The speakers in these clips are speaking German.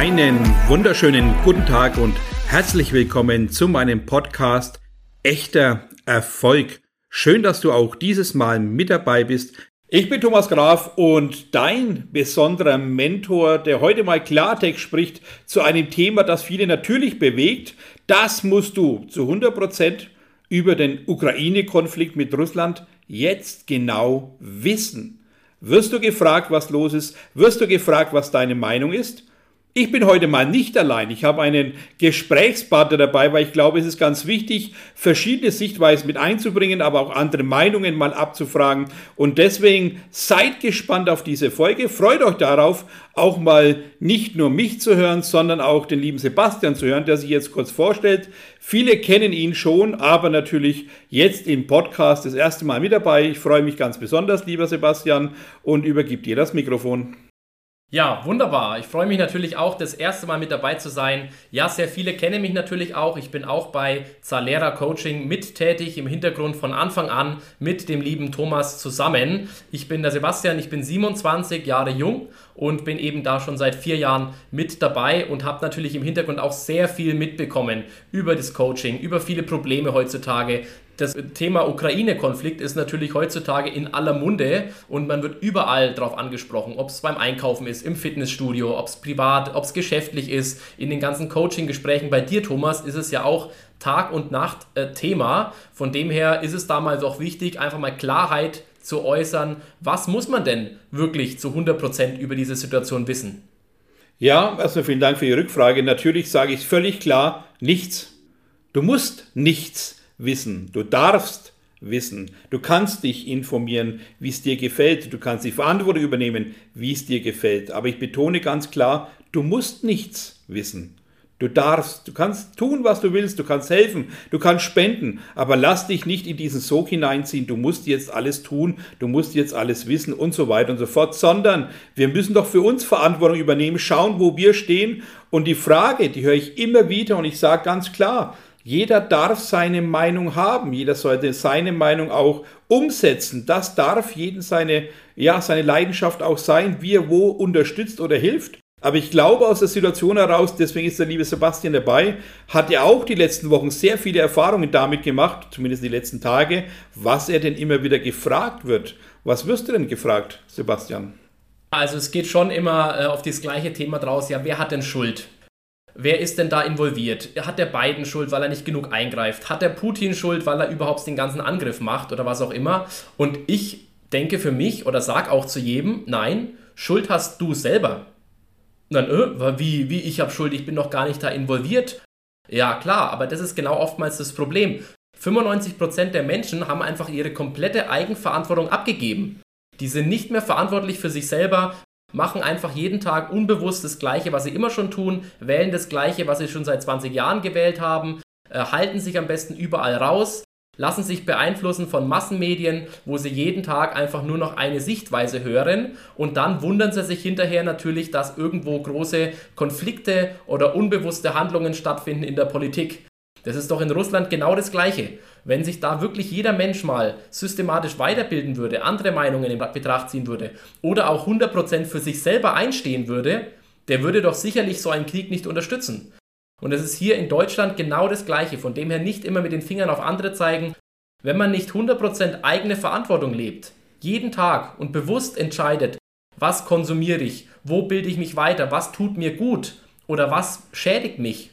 Einen wunderschönen guten Tag und herzlich willkommen zu meinem Podcast Echter Erfolg. Schön, dass du auch dieses Mal mit dabei bist. Ich bin Thomas Graf und dein besonderer Mentor, der heute mal Klartext spricht zu einem Thema, das viele natürlich bewegt. Das musst du zu 100 Prozent über den Ukraine-Konflikt mit Russland jetzt genau wissen. Wirst du gefragt, was los ist? Wirst du gefragt, was deine Meinung ist? Ich bin heute mal nicht allein. Ich habe einen Gesprächspartner dabei, weil ich glaube, es ist ganz wichtig, verschiedene Sichtweisen mit einzubringen, aber auch andere Meinungen mal abzufragen. Und deswegen seid gespannt auf diese Folge. Freut euch darauf, auch mal nicht nur mich zu hören, sondern auch den lieben Sebastian zu hören, der sich jetzt kurz vorstellt. Viele kennen ihn schon, aber natürlich jetzt im Podcast das erste Mal mit dabei. Ich freue mich ganz besonders, lieber Sebastian, und übergib dir das Mikrofon. Ja, wunderbar. Ich freue mich natürlich auch, das erste Mal mit dabei zu sein. Ja, sehr viele kennen mich natürlich auch. Ich bin auch bei Zalera Coaching mit tätig, im Hintergrund von Anfang an mit dem lieben Thomas zusammen. Ich bin der Sebastian, ich bin 27 Jahre jung und bin eben da schon seit vier Jahren mit dabei und habe natürlich im Hintergrund auch sehr viel mitbekommen über das Coaching, über viele Probleme heutzutage, das Thema Ukraine-Konflikt ist natürlich heutzutage in aller Munde und man wird überall darauf angesprochen, ob es beim Einkaufen ist, im Fitnessstudio, ob es privat, ob es geschäftlich ist, in den ganzen Coaching-Gesprächen. Bei dir, Thomas, ist es ja auch Tag und Nacht äh, Thema. Von dem her ist es damals auch wichtig, einfach mal Klarheit zu äußern. Was muss man denn wirklich zu 100% über diese Situation wissen? Ja, also vielen Dank für die Rückfrage. Natürlich sage ich völlig klar, nichts. Du musst nichts wissen. Du darfst wissen. Du kannst dich informieren, wie es dir gefällt. Du kannst die Verantwortung übernehmen, wie es dir gefällt. Aber ich betone ganz klar, du musst nichts wissen. Du darfst, du kannst tun, was du willst, du kannst helfen, du kannst spenden, aber lass dich nicht in diesen Sog hineinziehen, du musst jetzt alles tun, du musst jetzt alles wissen und so weiter und so fort, sondern wir müssen doch für uns Verantwortung übernehmen, schauen, wo wir stehen und die Frage, die höre ich immer wieder und ich sage ganz klar, jeder darf seine Meinung haben, jeder sollte seine Meinung auch umsetzen. Das darf jeden seine, ja, seine Leidenschaft auch sein, wie er wo unterstützt oder hilft. Aber ich glaube aus der Situation heraus, deswegen ist der liebe Sebastian dabei, hat er auch die letzten Wochen sehr viele Erfahrungen damit gemacht, zumindest die letzten Tage, was er denn immer wieder gefragt wird. Was wirst du denn gefragt, Sebastian? Also es geht schon immer äh, auf das gleiche Thema draus, ja, wer hat denn Schuld? Wer ist denn da involviert? Hat der Biden Schuld, weil er nicht genug eingreift? Hat der Putin Schuld, weil er überhaupt den ganzen Angriff macht oder was auch immer? Und ich denke für mich oder sag auch zu jedem, nein, Schuld hast du selber. Dann, äh, wie, wie, ich habe Schuld, ich bin noch gar nicht da involviert. Ja, klar, aber das ist genau oftmals das Problem. 95% der Menschen haben einfach ihre komplette Eigenverantwortung abgegeben. Die sind nicht mehr verantwortlich für sich selber, machen einfach jeden Tag unbewusst das Gleiche, was sie immer schon tun, wählen das Gleiche, was sie schon seit 20 Jahren gewählt haben, äh, halten sich am besten überall raus, lassen sich beeinflussen von Massenmedien, wo sie jeden Tag einfach nur noch eine Sichtweise hören und dann wundern sie sich hinterher natürlich, dass irgendwo große Konflikte oder unbewusste Handlungen stattfinden in der Politik. Das ist doch in Russland genau das Gleiche. Wenn sich da wirklich jeder Mensch mal systematisch weiterbilden würde, andere Meinungen in Betracht ziehen würde oder auch 100% für sich selber einstehen würde, der würde doch sicherlich so einen Krieg nicht unterstützen. Und es ist hier in Deutschland genau das Gleiche. Von dem her nicht immer mit den Fingern auf andere zeigen. Wenn man nicht 100% eigene Verantwortung lebt, jeden Tag und bewusst entscheidet, was konsumiere ich, wo bilde ich mich weiter, was tut mir gut oder was schädigt mich,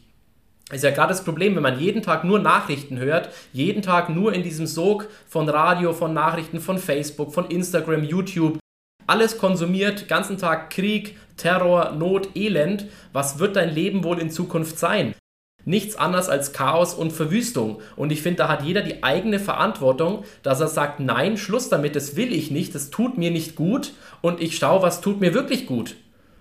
ist ja gerade das Problem, wenn man jeden Tag nur Nachrichten hört, jeden Tag nur in diesem Sog von Radio, von Nachrichten, von Facebook, von Instagram, YouTube, alles konsumiert, ganzen Tag Krieg, Terror, Not, Elend, was wird dein Leben wohl in Zukunft sein? Nichts anderes als Chaos und Verwüstung. Und ich finde, da hat jeder die eigene Verantwortung, dass er sagt, nein, Schluss damit, das will ich nicht, das tut mir nicht gut und ich schaue, was tut mir wirklich gut.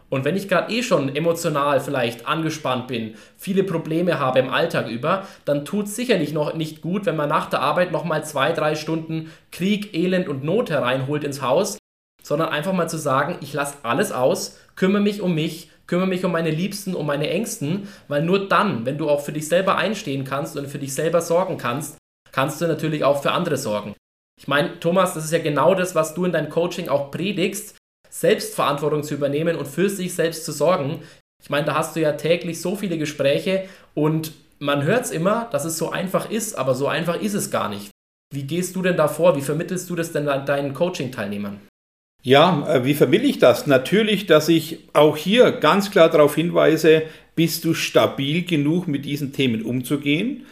Und wenn ich gerade eh schon emotional vielleicht angespannt bin, viele Probleme habe im Alltag über, dann tut es sicherlich noch nicht gut, wenn man nach der Arbeit nochmal zwei, drei Stunden Krieg, Elend und Not hereinholt ins Haus, sondern einfach mal zu sagen, ich lasse alles aus, kümmere mich um mich, kümmere mich um meine Liebsten, um meine Ängsten, weil nur dann, wenn du auch für dich selber einstehen kannst und für dich selber sorgen kannst, kannst du natürlich auch für andere sorgen. Ich meine, Thomas, das ist ja genau das, was du in deinem Coaching auch predigst, Selbstverantwortung zu übernehmen und für sich selbst zu sorgen. Ich meine, da hast du ja täglich so viele Gespräche und man hört es immer, dass es so einfach ist, aber so einfach ist es gar nicht. Wie gehst du denn da vor? Wie vermittelst du das denn deinen Coaching-Teilnehmern? Ja, äh, wie vermittle ich das? Natürlich, dass ich auch hier ganz klar darauf hinweise, bist du stabil genug mit diesen Themen umzugehen?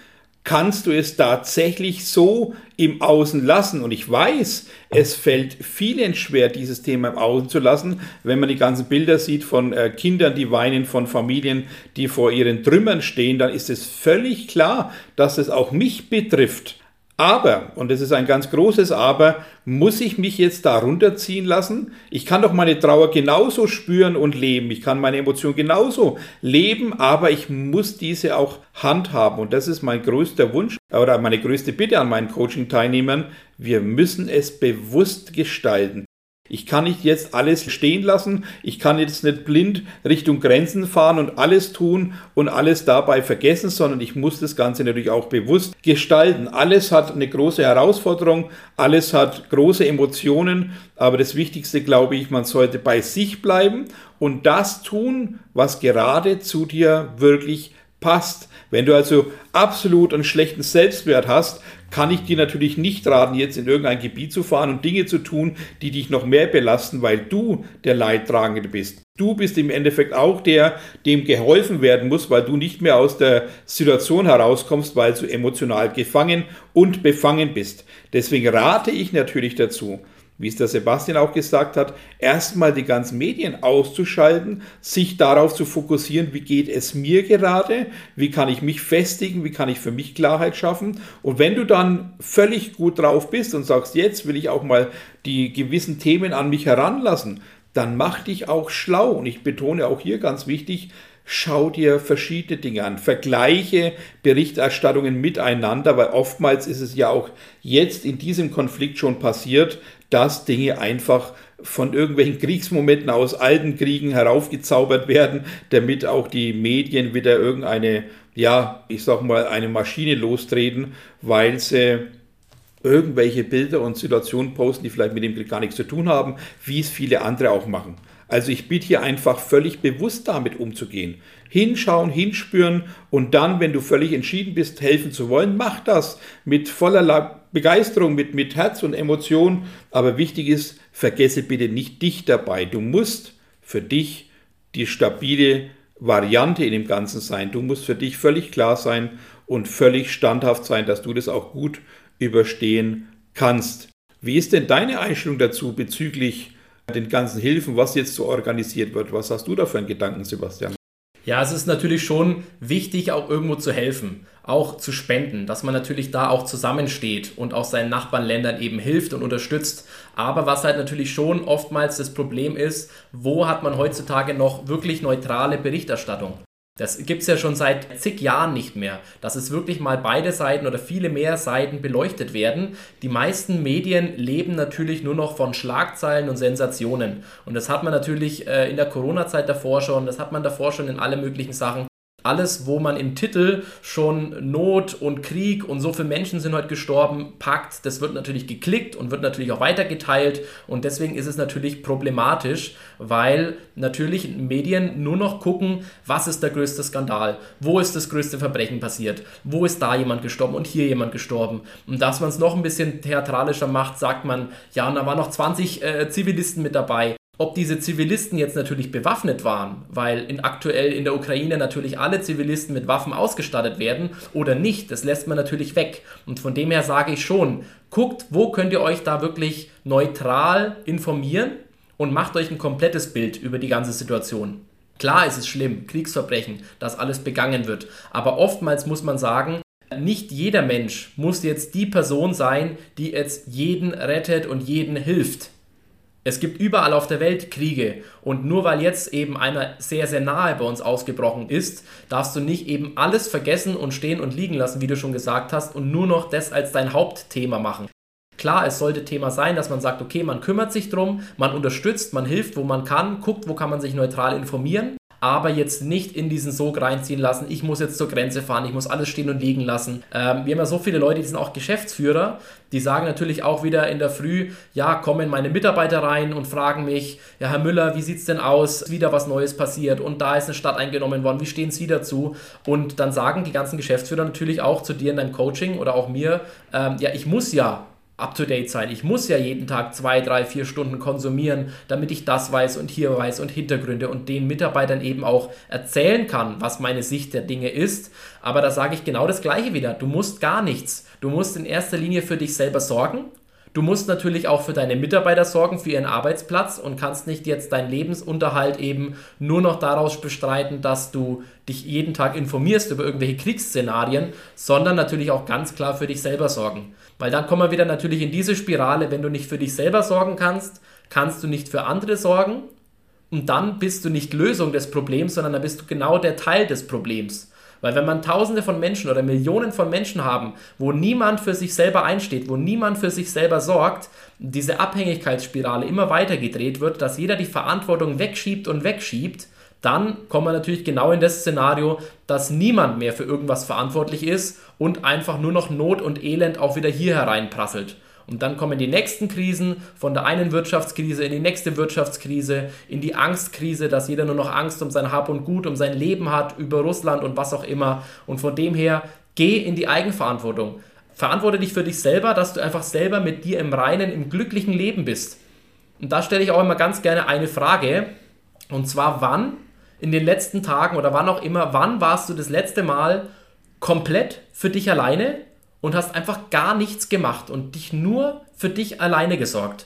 Kannst du es tatsächlich so im Außen lassen? Und ich weiß, es fällt vielen schwer, dieses Thema im Außen zu lassen, wenn man die ganzen Bilder sieht von äh, Kindern, die weinen, von Familien, die vor ihren Trümmern stehen, dann ist es völlig klar, dass es auch mich betrifft. Aber, und das ist ein ganz großes Aber, muss ich mich jetzt da runterziehen lassen? Ich kann doch meine Trauer genauso spüren und leben. Ich kann meine Emotionen genauso leben, aber ich muss diese auch handhaben. Und das ist mein größter Wunsch oder meine größte Bitte an meinen Coaching-Teilnehmern. Wir müssen es bewusst gestalten. Ich kann nicht jetzt alles stehen lassen, ich kann jetzt nicht blind Richtung Grenzen fahren und alles tun und alles dabei vergessen, sondern ich muss das Ganze natürlich auch bewusst gestalten. Alles hat eine große Herausforderung, alles hat große Emotionen, aber das Wichtigste glaube ich, man sollte bei sich bleiben und das tun, was gerade zu dir wirklich passt. Wenn du also absolut einen schlechten Selbstwert hast, kann ich dir natürlich nicht raten, jetzt in irgendein Gebiet zu fahren und Dinge zu tun, die dich noch mehr belasten, weil du der Leidtragende bist. Du bist im Endeffekt auch der, dem geholfen werden muss, weil du nicht mehr aus der Situation herauskommst, weil du emotional gefangen und befangen bist. Deswegen rate ich natürlich dazu, wie es der Sebastian auch gesagt hat, erstmal die ganzen Medien auszuschalten, sich darauf zu fokussieren, wie geht es mir gerade, wie kann ich mich festigen, wie kann ich für mich Klarheit schaffen. Und wenn du dann völlig gut drauf bist und sagst, jetzt will ich auch mal die gewissen Themen an mich heranlassen, dann mach dich auch schlau. Und ich betone auch hier ganz wichtig, schau dir verschiedene Dinge an, vergleiche Berichterstattungen miteinander, weil oftmals ist es ja auch jetzt in diesem Konflikt schon passiert, dass Dinge einfach von irgendwelchen Kriegsmomenten aus alten Kriegen heraufgezaubert werden, damit auch die Medien wieder irgendeine, ja, ich sag mal, eine Maschine lostreten, weil sie irgendwelche Bilder und Situationen posten, die vielleicht mit dem Krieg gar nichts zu tun haben, wie es viele andere auch machen. Also ich biete hier einfach völlig bewusst damit umzugehen. Hinschauen, hinspüren und dann, wenn du völlig entschieden bist, helfen zu wollen, mach das mit voller Begeisterung, mit, mit Herz und Emotion. Aber wichtig ist, vergesse bitte nicht dich dabei. Du musst für dich die stabile Variante in dem Ganzen sein. Du musst für dich völlig klar sein und völlig standhaft sein, dass du das auch gut überstehen kannst. Wie ist denn deine Einstellung dazu bezüglich den ganzen Hilfen, was jetzt so organisiert wird. Was hast du da für einen Gedanken, Sebastian? Ja, es ist natürlich schon wichtig, auch irgendwo zu helfen, auch zu spenden, dass man natürlich da auch zusammensteht und auch seinen Nachbarländern eben hilft und unterstützt. Aber was halt natürlich schon oftmals das Problem ist, wo hat man heutzutage noch wirklich neutrale Berichterstattung? Das gibt es ja schon seit zig Jahren nicht mehr, dass es wirklich mal beide Seiten oder viele mehr Seiten beleuchtet werden. Die meisten Medien leben natürlich nur noch von Schlagzeilen und Sensationen. Und das hat man natürlich äh, in der Corona-Zeit davor schon, das hat man davor schon in alle möglichen Sachen alles, wo man im Titel schon Not und Krieg und so viele Menschen sind heute gestorben, packt, das wird natürlich geklickt und wird natürlich auch weitergeteilt und deswegen ist es natürlich problematisch, weil natürlich Medien nur noch gucken, was ist der größte Skandal, wo ist das größte Verbrechen passiert, wo ist da jemand gestorben und hier jemand gestorben. Und dass man es noch ein bisschen theatralischer macht, sagt man, ja, und da waren noch 20 äh, Zivilisten mit dabei. Ob diese Zivilisten jetzt natürlich bewaffnet waren, weil in aktuell in der Ukraine natürlich alle Zivilisten mit Waffen ausgestattet werden oder nicht, das lässt man natürlich weg. Und von dem her sage ich schon, guckt, wo könnt ihr euch da wirklich neutral informieren und macht euch ein komplettes Bild über die ganze Situation. Klar ist es schlimm, Kriegsverbrechen, dass alles begangen wird, aber oftmals muss man sagen, nicht jeder Mensch muss jetzt die Person sein, die jetzt jeden rettet und jeden hilft. Es gibt überall auf der Welt Kriege und nur weil jetzt eben einer sehr, sehr nahe bei uns ausgebrochen ist, darfst du nicht eben alles vergessen und stehen und liegen lassen, wie du schon gesagt hast, und nur noch das als dein Hauptthema machen. Klar, es sollte Thema sein, dass man sagt, okay, man kümmert sich drum, man unterstützt, man hilft, wo man kann, guckt, wo kann man sich neutral informieren, aber jetzt nicht in diesen Sog reinziehen lassen, ich muss jetzt zur Grenze fahren, ich muss alles stehen und liegen lassen. Ähm, wir haben ja so viele Leute, die sind auch Geschäftsführer, die sagen natürlich auch wieder in der Früh, ja, kommen meine Mitarbeiter rein und fragen mich, ja, Herr Müller, wie sieht es denn aus? Wieder was Neues passiert und da ist eine Stadt eingenommen worden, wie stehen Sie dazu? Und dann sagen die ganzen Geschäftsführer natürlich auch zu dir in deinem Coaching oder auch mir, ähm, ja, ich muss ja up-to-date sein. Ich muss ja jeden Tag zwei, drei, vier Stunden konsumieren, damit ich das weiß und hier weiß und Hintergründe und den Mitarbeitern eben auch erzählen kann, was meine Sicht der Dinge ist. Aber da sage ich genau das Gleiche wieder. Du musst gar nichts. Du musst in erster Linie für dich selber sorgen. Du musst natürlich auch für deine Mitarbeiter sorgen, für ihren Arbeitsplatz und kannst nicht jetzt deinen Lebensunterhalt eben nur noch daraus bestreiten, dass du dich jeden Tag informierst über irgendwelche Kriegsszenarien, sondern natürlich auch ganz klar für dich selber sorgen. Weil dann kommen wir wieder natürlich in diese Spirale, wenn du nicht für dich selber sorgen kannst, kannst du nicht für andere sorgen und dann bist du nicht Lösung des Problems, sondern dann bist du genau der Teil des Problems. Weil wenn man tausende von Menschen oder Millionen von Menschen haben, wo niemand für sich selber einsteht, wo niemand für sich selber sorgt, diese Abhängigkeitsspirale immer weiter gedreht wird, dass jeder die Verantwortung wegschiebt und wegschiebt, dann kommen wir natürlich genau in das Szenario, dass niemand mehr für irgendwas verantwortlich ist und einfach nur noch Not und Elend auch wieder hier hereinprasselt. Und dann kommen die nächsten Krisen, von der einen Wirtschaftskrise in die nächste Wirtschaftskrise, in die Angstkrise, dass jeder nur noch Angst um sein Hab und Gut, um sein Leben hat, über Russland und was auch immer. Und von dem her, geh in die Eigenverantwortung. Verantworte dich für dich selber, dass du einfach selber mit dir im reinen, im glücklichen Leben bist. Und da stelle ich auch immer ganz gerne eine Frage. Und zwar, wann in den letzten Tagen oder wann auch immer, wann warst du das letzte Mal komplett für dich alleine und hast einfach gar nichts gemacht und dich nur für dich alleine gesorgt.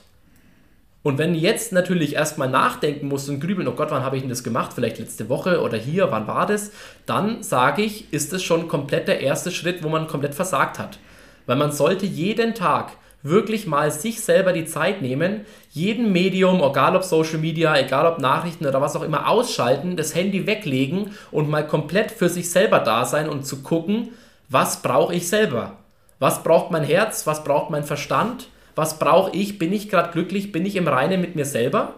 Und wenn jetzt natürlich erstmal nachdenken musst und grübeln, oh Gott, wann habe ich denn das gemacht? Vielleicht letzte Woche oder hier, wann war das? Dann sage ich, ist es schon komplett der erste Schritt, wo man komplett versagt hat. Weil man sollte jeden Tag wirklich mal sich selber die Zeit nehmen, jeden Medium, egal ob Social Media, egal ob Nachrichten oder was auch immer, ausschalten, das Handy weglegen und mal komplett für sich selber da sein und zu gucken, was brauche ich selber? Was braucht mein Herz? Was braucht mein Verstand? Was brauche ich? Bin ich gerade glücklich? Bin ich im Reinen mit mir selber?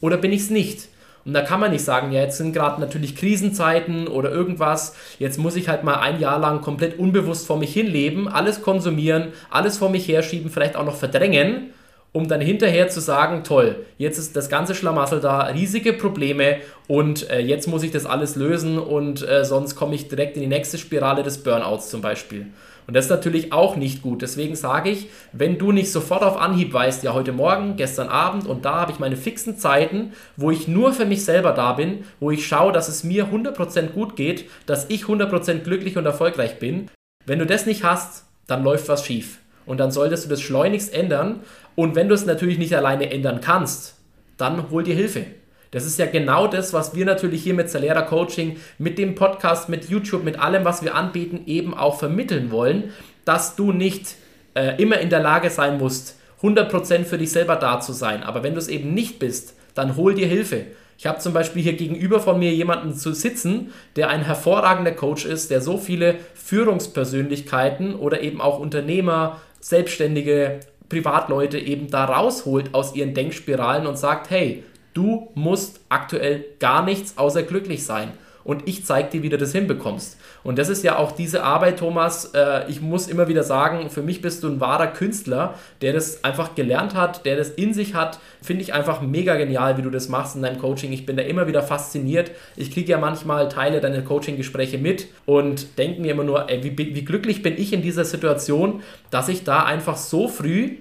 Oder bin ich es nicht? Und da kann man nicht sagen, ja, jetzt sind gerade natürlich Krisenzeiten oder irgendwas, jetzt muss ich halt mal ein Jahr lang komplett unbewusst vor mich hinleben, alles konsumieren, alles vor mich herschieben, vielleicht auch noch verdrängen, um dann hinterher zu sagen, toll, jetzt ist das ganze Schlamassel da, riesige Probleme und äh, jetzt muss ich das alles lösen und äh, sonst komme ich direkt in die nächste Spirale des Burnouts zum Beispiel. Und das ist natürlich auch nicht gut. Deswegen sage ich, wenn du nicht sofort auf Anhieb weißt, ja heute Morgen, gestern Abend und da habe ich meine fixen Zeiten, wo ich nur für mich selber da bin, wo ich schaue, dass es mir 100% gut geht, dass ich 100% glücklich und erfolgreich bin. Wenn du das nicht hast, dann läuft was schief. Und dann solltest du das schleunigst ändern. Und wenn du es natürlich nicht alleine ändern kannst, dann hol dir Hilfe. Das ist ja genau das, was wir natürlich hier mit Salera Coaching, mit dem Podcast, mit YouTube, mit allem, was wir anbieten, eben auch vermitteln wollen, dass du nicht äh, immer in der Lage sein musst, 100% für dich selber da zu sein. Aber wenn du es eben nicht bist, dann hol dir Hilfe. Ich habe zum Beispiel hier gegenüber von mir jemanden zu sitzen, der ein hervorragender Coach ist, der so viele Führungspersönlichkeiten oder eben auch Unternehmer, Selbstständige, Privatleute eben da rausholt aus ihren Denkspiralen und sagt, hey, Du musst aktuell gar nichts außer glücklich sein. Und ich zeige dir, wie du das hinbekommst. Und das ist ja auch diese Arbeit, Thomas. Äh, ich muss immer wieder sagen, für mich bist du ein wahrer Künstler, der das einfach gelernt hat, der das in sich hat. Finde ich einfach mega genial, wie du das machst in deinem Coaching. Ich bin da immer wieder fasziniert. Ich kriege ja manchmal Teile deiner Coaching-Gespräche mit und denke mir immer nur, ey, wie, wie glücklich bin ich in dieser Situation, dass ich da einfach so früh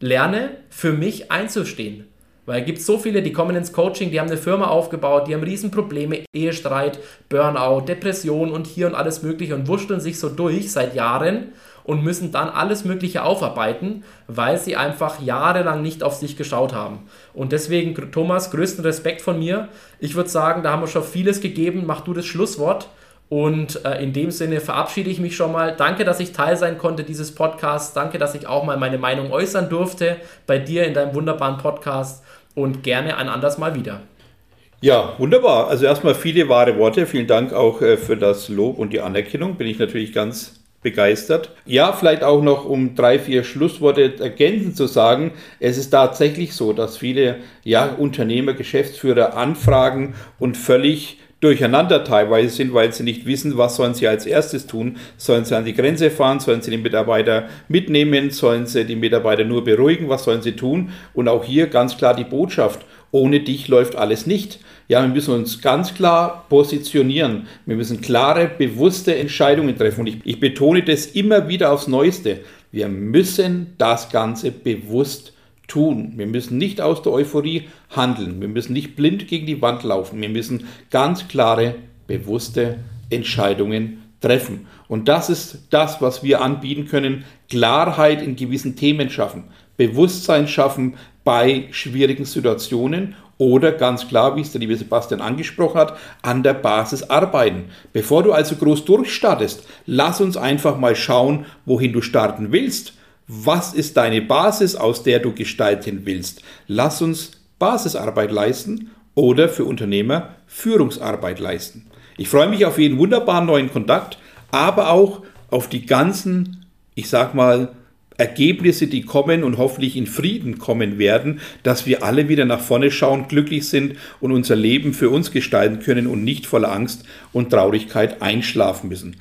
lerne, für mich einzustehen. Weil es gibt so viele, die kommen ins Coaching, die haben eine Firma aufgebaut, die haben Riesenprobleme, Ehestreit, Burnout, Depression und hier und alles Mögliche und wurschteln sich so durch seit Jahren und müssen dann alles Mögliche aufarbeiten, weil sie einfach jahrelang nicht auf sich geschaut haben. Und deswegen, Thomas, größten Respekt von mir. Ich würde sagen, da haben wir schon vieles gegeben. Mach du das Schlusswort. Und äh, in dem Sinne verabschiede ich mich schon mal. Danke, dass ich Teil sein konnte dieses Podcasts. Danke, dass ich auch mal meine Meinung äußern durfte bei dir in deinem wunderbaren Podcast und gerne ein anderes Mal wieder. Ja, wunderbar. Also erstmal viele wahre Worte. Vielen Dank auch äh, für das Lob und die Anerkennung. Bin ich natürlich ganz begeistert. Ja, vielleicht auch noch um drei, vier Schlussworte ergänzend zu sagen. Es ist tatsächlich so, dass viele ja, Unternehmer, Geschäftsführer anfragen und völlig durcheinander teilweise sind, weil sie nicht wissen, was sollen sie als erstes tun. Sollen sie an die Grenze fahren? Sollen sie die Mitarbeiter mitnehmen? Sollen sie die Mitarbeiter nur beruhigen? Was sollen sie tun? Und auch hier ganz klar die Botschaft, ohne dich läuft alles nicht. Ja, wir müssen uns ganz klar positionieren. Wir müssen klare, bewusste Entscheidungen treffen. Und ich, ich betone das immer wieder aufs Neueste. Wir müssen das Ganze bewusst tun. Wir müssen nicht aus der Euphorie handeln. Wir müssen nicht blind gegen die Wand laufen. Wir müssen ganz klare, bewusste Entscheidungen treffen. Und das ist das, was wir anbieten können. Klarheit in gewissen Themen schaffen. Bewusstsein schaffen bei schwierigen Situationen oder ganz klar, wie es der liebe Sebastian angesprochen hat, an der Basis arbeiten. Bevor du also groß durchstartest, lass uns einfach mal schauen, wohin du starten willst. Was ist deine Basis, aus der du gestalten willst? Lass uns Basisarbeit leisten oder für Unternehmer Führungsarbeit leisten. Ich freue mich auf jeden wunderbaren neuen Kontakt, aber auch auf die ganzen, ich sag mal, Ergebnisse, die kommen und hoffentlich in Frieden kommen werden, dass wir alle wieder nach vorne schauen, glücklich sind und unser Leben für uns gestalten können und nicht voller Angst und Traurigkeit einschlafen müssen.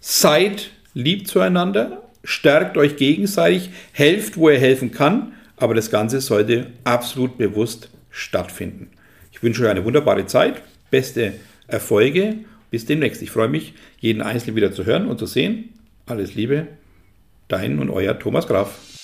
Seid lieb zueinander, stärkt euch gegenseitig, helft, wo ihr helfen kann, aber das Ganze sollte absolut bewusst stattfinden. Ich wünsche euch eine wunderbare Zeit, beste Erfolge, bis demnächst. Ich freue mich, jeden Einzelnen wieder zu hören und zu sehen. Alles Liebe, dein und euer Thomas Graf.